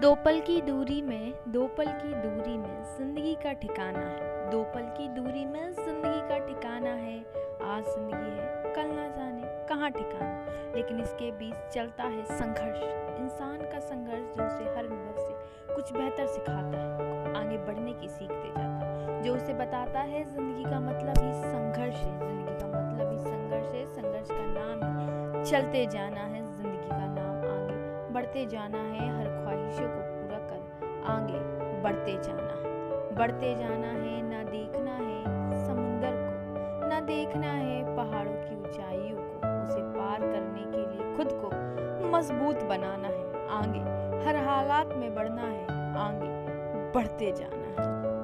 दो पल की दूरी में दो पल की दूरी में ज़िंदगी का ठिकाना है। दो पल की दूरी में ज़िंदगी का ठिकाना है। आज ज़िंदगी है, कल ना जाने कहाँ ठिकाना। लेकिन इसके बीच चलता है संघर्ष। इंसान का संघर्ष जो उसे हर अनुभव से कुछ बेहतर सिखाता है आगे बढ़ने की सीख दे जाता है। जो उसे बताता है, ज़िंदगी का मतलब ही संघर्ष है। ज़िंदगी का मतलब ही संघर्ष है। संघर्ष का नाम ही चलते जाना है। बढ़ते जाना है, हर ख्वाहिशों को पूरा कर आगे बढ़ते जाना है। बढ़ते जाना है, ना देखना है समुंदर को, ना देखना है पहाड़ों की ऊंचाइयों को, उसे पार करने के लिए खुद को मज़बूत बनाना है। आगे, हर हालात में बढ़ना है, आगे बढ़ते जाना है।